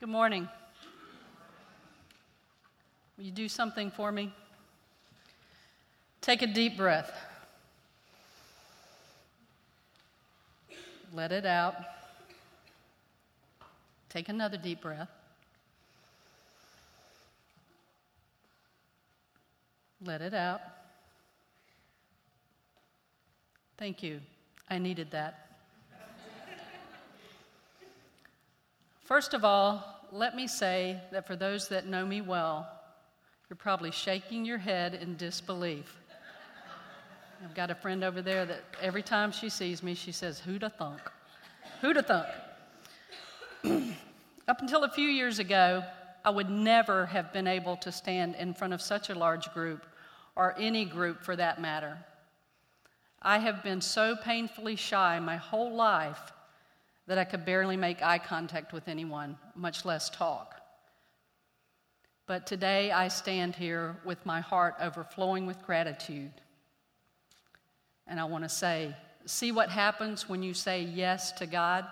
Good morning. Will you do something for me? Take a deep breath. Let it out. Take another deep breath. Let it out. Thank you. I needed that. First of all, let me say that for those that know me well, you're probably shaking your head in disbelief. I've got a friend over there that every time she sees me, she says, Who'da thunk? Who'da thunk? Up until a few years ago, I would never have been able to stand in front of such a large group, or any group for that matter. I have been so painfully shy my whole life that I could barely make eye contact with anyone, much less talk. But today I stand here with my heart overflowing with gratitude. And I want to say, see what happens when you say yes to God?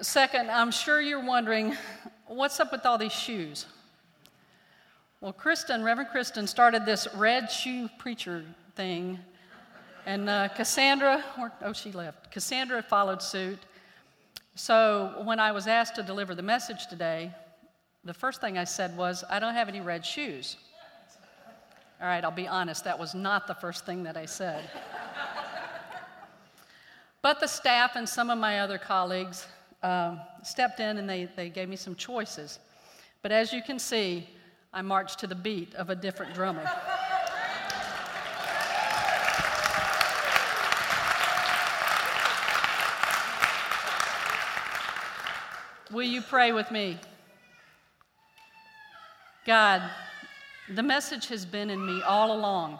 Second, I'm sure you're wondering what's up with all these shoes? Well, Kristen, Reverend Kristen, started this red shoe preacher thing, and uh, Cassandra, or, oh, she left. Cassandra followed suit. So when I was asked to deliver the message today, the first thing I said was, I don't have any red shoes. All right, I'll be honest, that was not the first thing that I said. but the staff and some of my other colleagues um, stepped in and they, they gave me some choices. But as you can see, I marched to the beat of a different drummer. Will you pray with me? God, the message has been in me all along.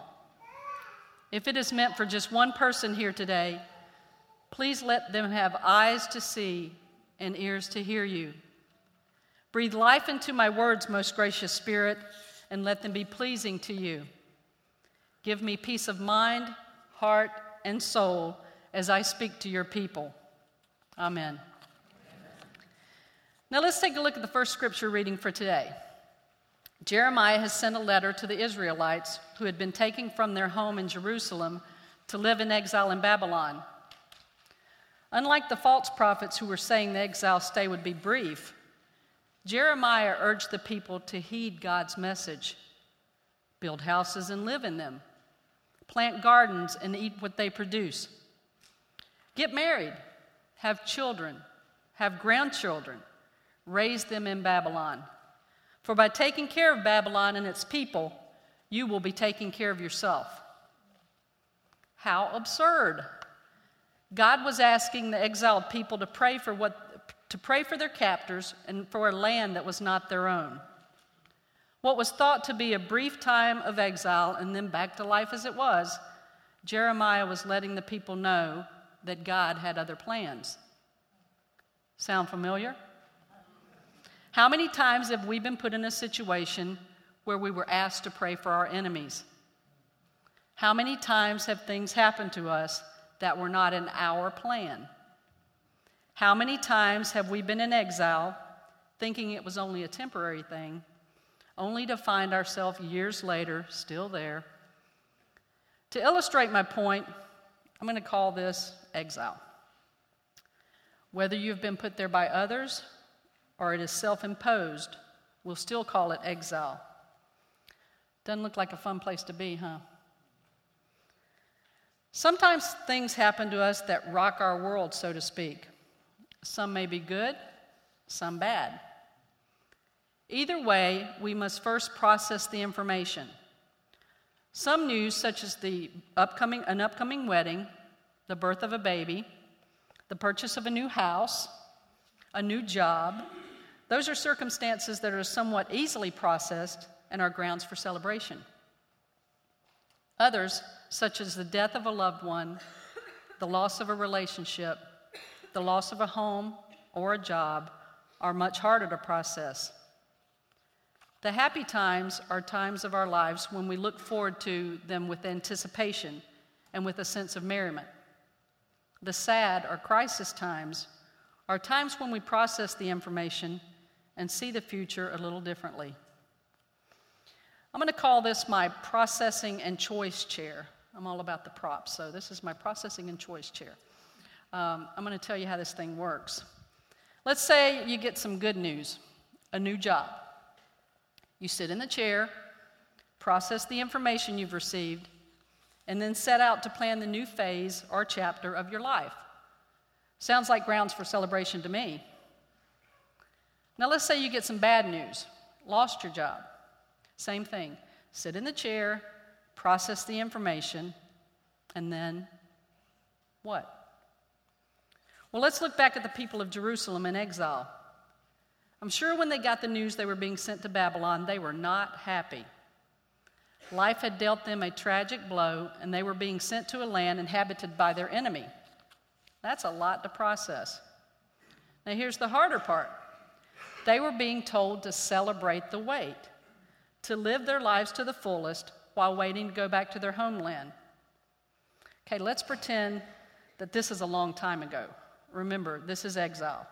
If it is meant for just one person here today, please let them have eyes to see and ears to hear you. Breathe life into my words, most gracious Spirit, and let them be pleasing to you. Give me peace of mind, heart, and soul as I speak to your people. Amen. Now let's take a look at the first scripture reading for today. Jeremiah has sent a letter to the Israelites who had been taken from their home in Jerusalem to live in exile in Babylon. Unlike the false prophets who were saying the exile stay would be brief, Jeremiah urged the people to heed God's message build houses and live in them, plant gardens and eat what they produce, get married, have children, have grandchildren, raise them in Babylon. For by taking care of Babylon and its people, you will be taking care of yourself. How absurd! God was asking the exiled people to pray for what to pray for their captors and for a land that was not their own. What was thought to be a brief time of exile and then back to life as it was, Jeremiah was letting the people know that God had other plans. Sound familiar? How many times have we been put in a situation where we were asked to pray for our enemies? How many times have things happened to us that were not in our plan? How many times have we been in exile thinking it was only a temporary thing, only to find ourselves years later still there? To illustrate my point, I'm going to call this exile. Whether you've been put there by others or it is self imposed, we'll still call it exile. Doesn't look like a fun place to be, huh? Sometimes things happen to us that rock our world, so to speak. Some may be good, some bad. Either way, we must first process the information. Some news, such as the upcoming, an upcoming wedding, the birth of a baby, the purchase of a new house, a new job, those are circumstances that are somewhat easily processed and are grounds for celebration. Others, such as the death of a loved one, the loss of a relationship, the loss of a home or a job are much harder to process. The happy times are times of our lives when we look forward to them with anticipation and with a sense of merriment. The sad or crisis times are times when we process the information and see the future a little differently. I'm going to call this my processing and choice chair. I'm all about the props, so this is my processing and choice chair. Um, I'm going to tell you how this thing works. Let's say you get some good news, a new job. You sit in the chair, process the information you've received, and then set out to plan the new phase or chapter of your life. Sounds like grounds for celebration to me. Now, let's say you get some bad news, lost your job. Same thing. Sit in the chair, process the information, and then what? Well, let's look back at the people of Jerusalem in exile. I'm sure when they got the news they were being sent to Babylon, they were not happy. Life had dealt them a tragic blow, and they were being sent to a land inhabited by their enemy. That's a lot to process. Now, here's the harder part they were being told to celebrate the wait, to live their lives to the fullest while waiting to go back to their homeland. Okay, let's pretend that this is a long time ago. Remember, this is exile.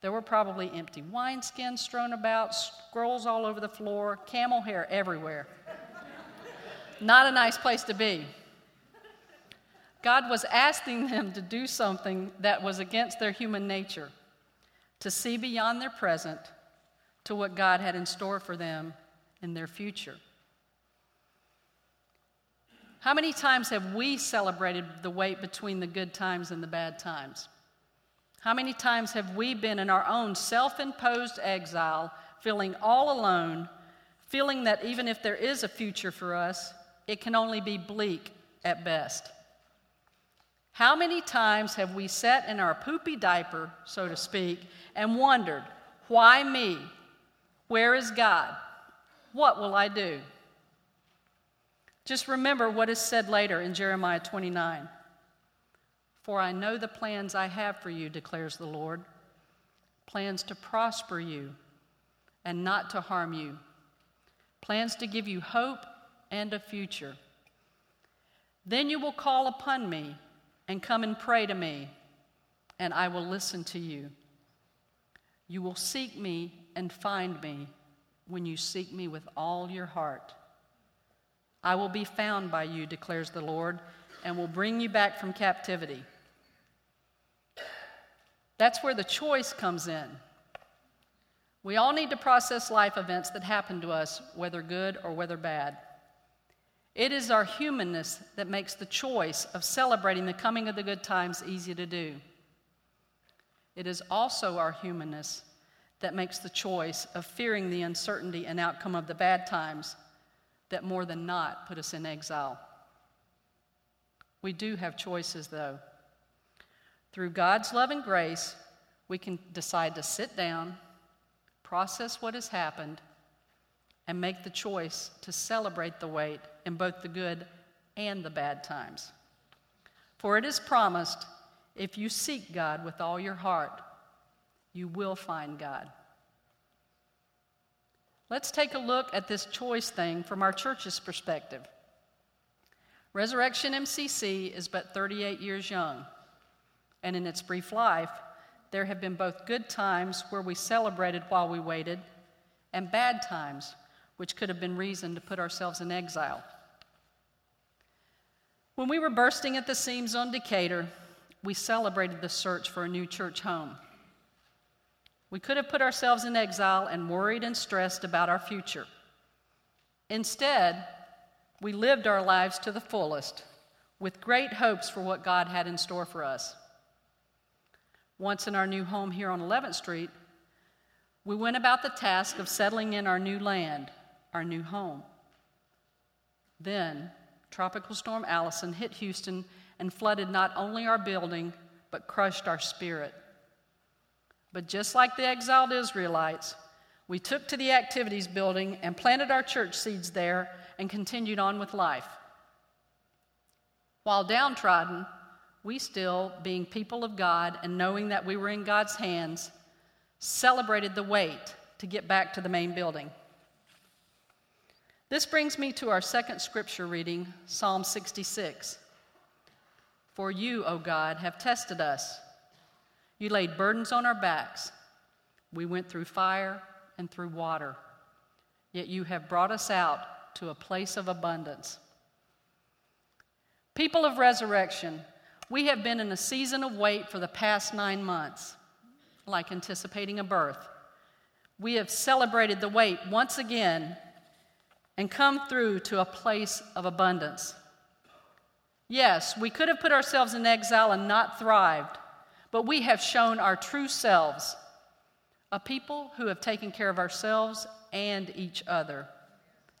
There were probably empty wineskins strewn about, scrolls all over the floor, camel hair everywhere. Not a nice place to be. God was asking them to do something that was against their human nature, to see beyond their present to what God had in store for them in their future. How many times have we celebrated the wait between the good times and the bad times? How many times have we been in our own self imposed exile, feeling all alone, feeling that even if there is a future for us, it can only be bleak at best? How many times have we sat in our poopy diaper, so to speak, and wondered, why me? Where is God? What will I do? Just remember what is said later in Jeremiah 29. For I know the plans I have for you, declares the Lord plans to prosper you and not to harm you, plans to give you hope and a future. Then you will call upon me and come and pray to me, and I will listen to you. You will seek me and find me when you seek me with all your heart. I will be found by you, declares the Lord, and will bring you back from captivity. That's where the choice comes in. We all need to process life events that happen to us, whether good or whether bad. It is our humanness that makes the choice of celebrating the coming of the good times easy to do. It is also our humanness that makes the choice of fearing the uncertainty and outcome of the bad times that more than not put us in exile. We do have choices, though. Through God's love and grace, we can decide to sit down, process what has happened, and make the choice to celebrate the wait in both the good and the bad times. For it is promised if you seek God with all your heart, you will find God. Let's take a look at this choice thing from our church's perspective. Resurrection MCC is but 38 years young and in its brief life, there have been both good times where we celebrated while we waited, and bad times, which could have been reason to put ourselves in exile. When we were bursting at the seams on Decatur, we celebrated the search for a new church home. We could have put ourselves in exile and worried and stressed about our future. Instead, we lived our lives to the fullest with great hopes for what God had in store for us. Once in our new home here on 11th Street, we went about the task of settling in our new land, our new home. Then, Tropical Storm Allison hit Houston and flooded not only our building, but crushed our spirit. But just like the exiled Israelites, we took to the activities building and planted our church seeds there and continued on with life. While downtrodden, we still, being people of God and knowing that we were in God's hands, celebrated the wait to get back to the main building. This brings me to our second scripture reading, Psalm 66. For you, O God, have tested us. You laid burdens on our backs. We went through fire and through water, yet you have brought us out to a place of abundance. People of resurrection, we have been in a season of wait for the past nine months, like anticipating a birth. We have celebrated the wait once again and come through to a place of abundance. Yes, we could have put ourselves in exile and not thrived, but we have shown our true selves a people who have taken care of ourselves and each other,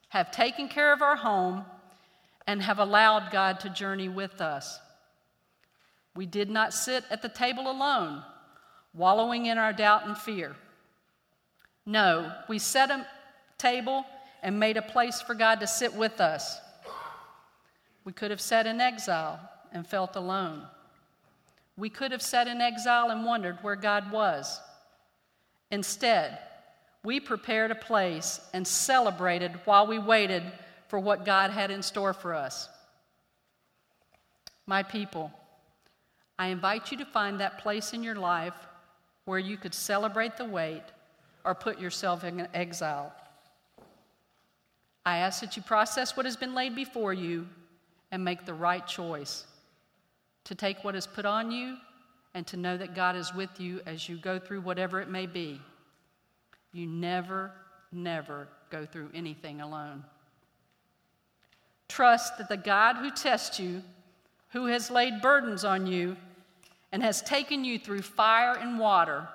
have taken care of our home, and have allowed God to journey with us. We did not sit at the table alone, wallowing in our doubt and fear. No, we set a table and made a place for God to sit with us. We could have sat in exile and felt alone. We could have sat in exile and wondered where God was. Instead, we prepared a place and celebrated while we waited for what God had in store for us. My people, I invite you to find that place in your life where you could celebrate the wait or put yourself in exile. I ask that you process what has been laid before you and make the right choice to take what is put on you and to know that God is with you as you go through whatever it may be. You never, never go through anything alone. Trust that the God who tests you, who has laid burdens on you, and has taken you through fire and water,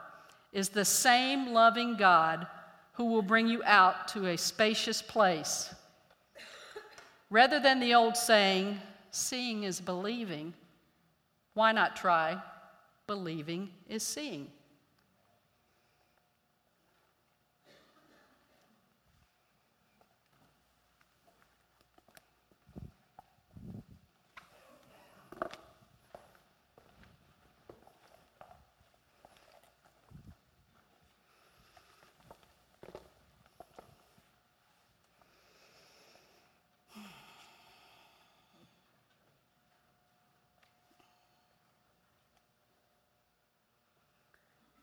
is the same loving God who will bring you out to a spacious place. Rather than the old saying, seeing is believing, why not try believing is seeing?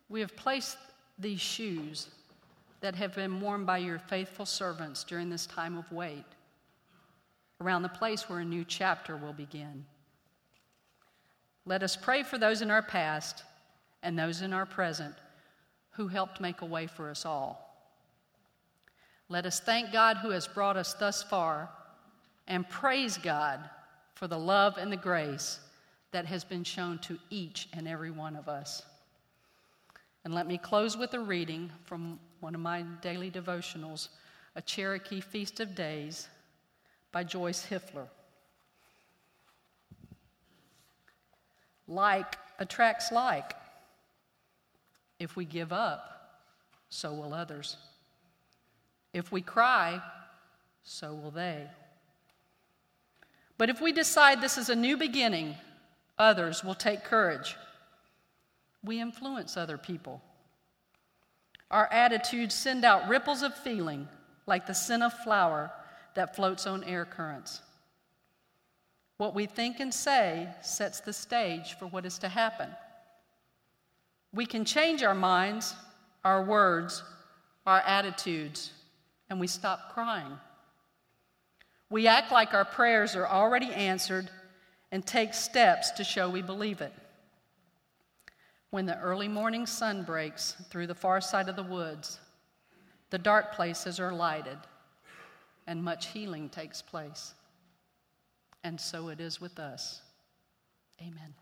We have placed these shoes that have been worn by your faithful servants during this time of wait around the place where a new chapter will begin. Let us pray for those in our past and those in our present who helped make a way for us all. Let us thank God who has brought us thus far and praise God for the love and the grace that has been shown to each and every one of us. And let me close with a reading from one of my daily devotionals, A Cherokee Feast of Days by Joyce Hifler. Like attracts like. If we give up, so will others. If we cry, so will they. But if we decide this is a new beginning, others will take courage we influence other people. Our attitudes send out ripples of feeling like the scent of flower that floats on air currents. What we think and say sets the stage for what is to happen. We can change our minds, our words, our attitudes, and we stop crying. We act like our prayers are already answered and take steps to show we believe it. When the early morning sun breaks through the far side of the woods, the dark places are lighted and much healing takes place. And so it is with us. Amen.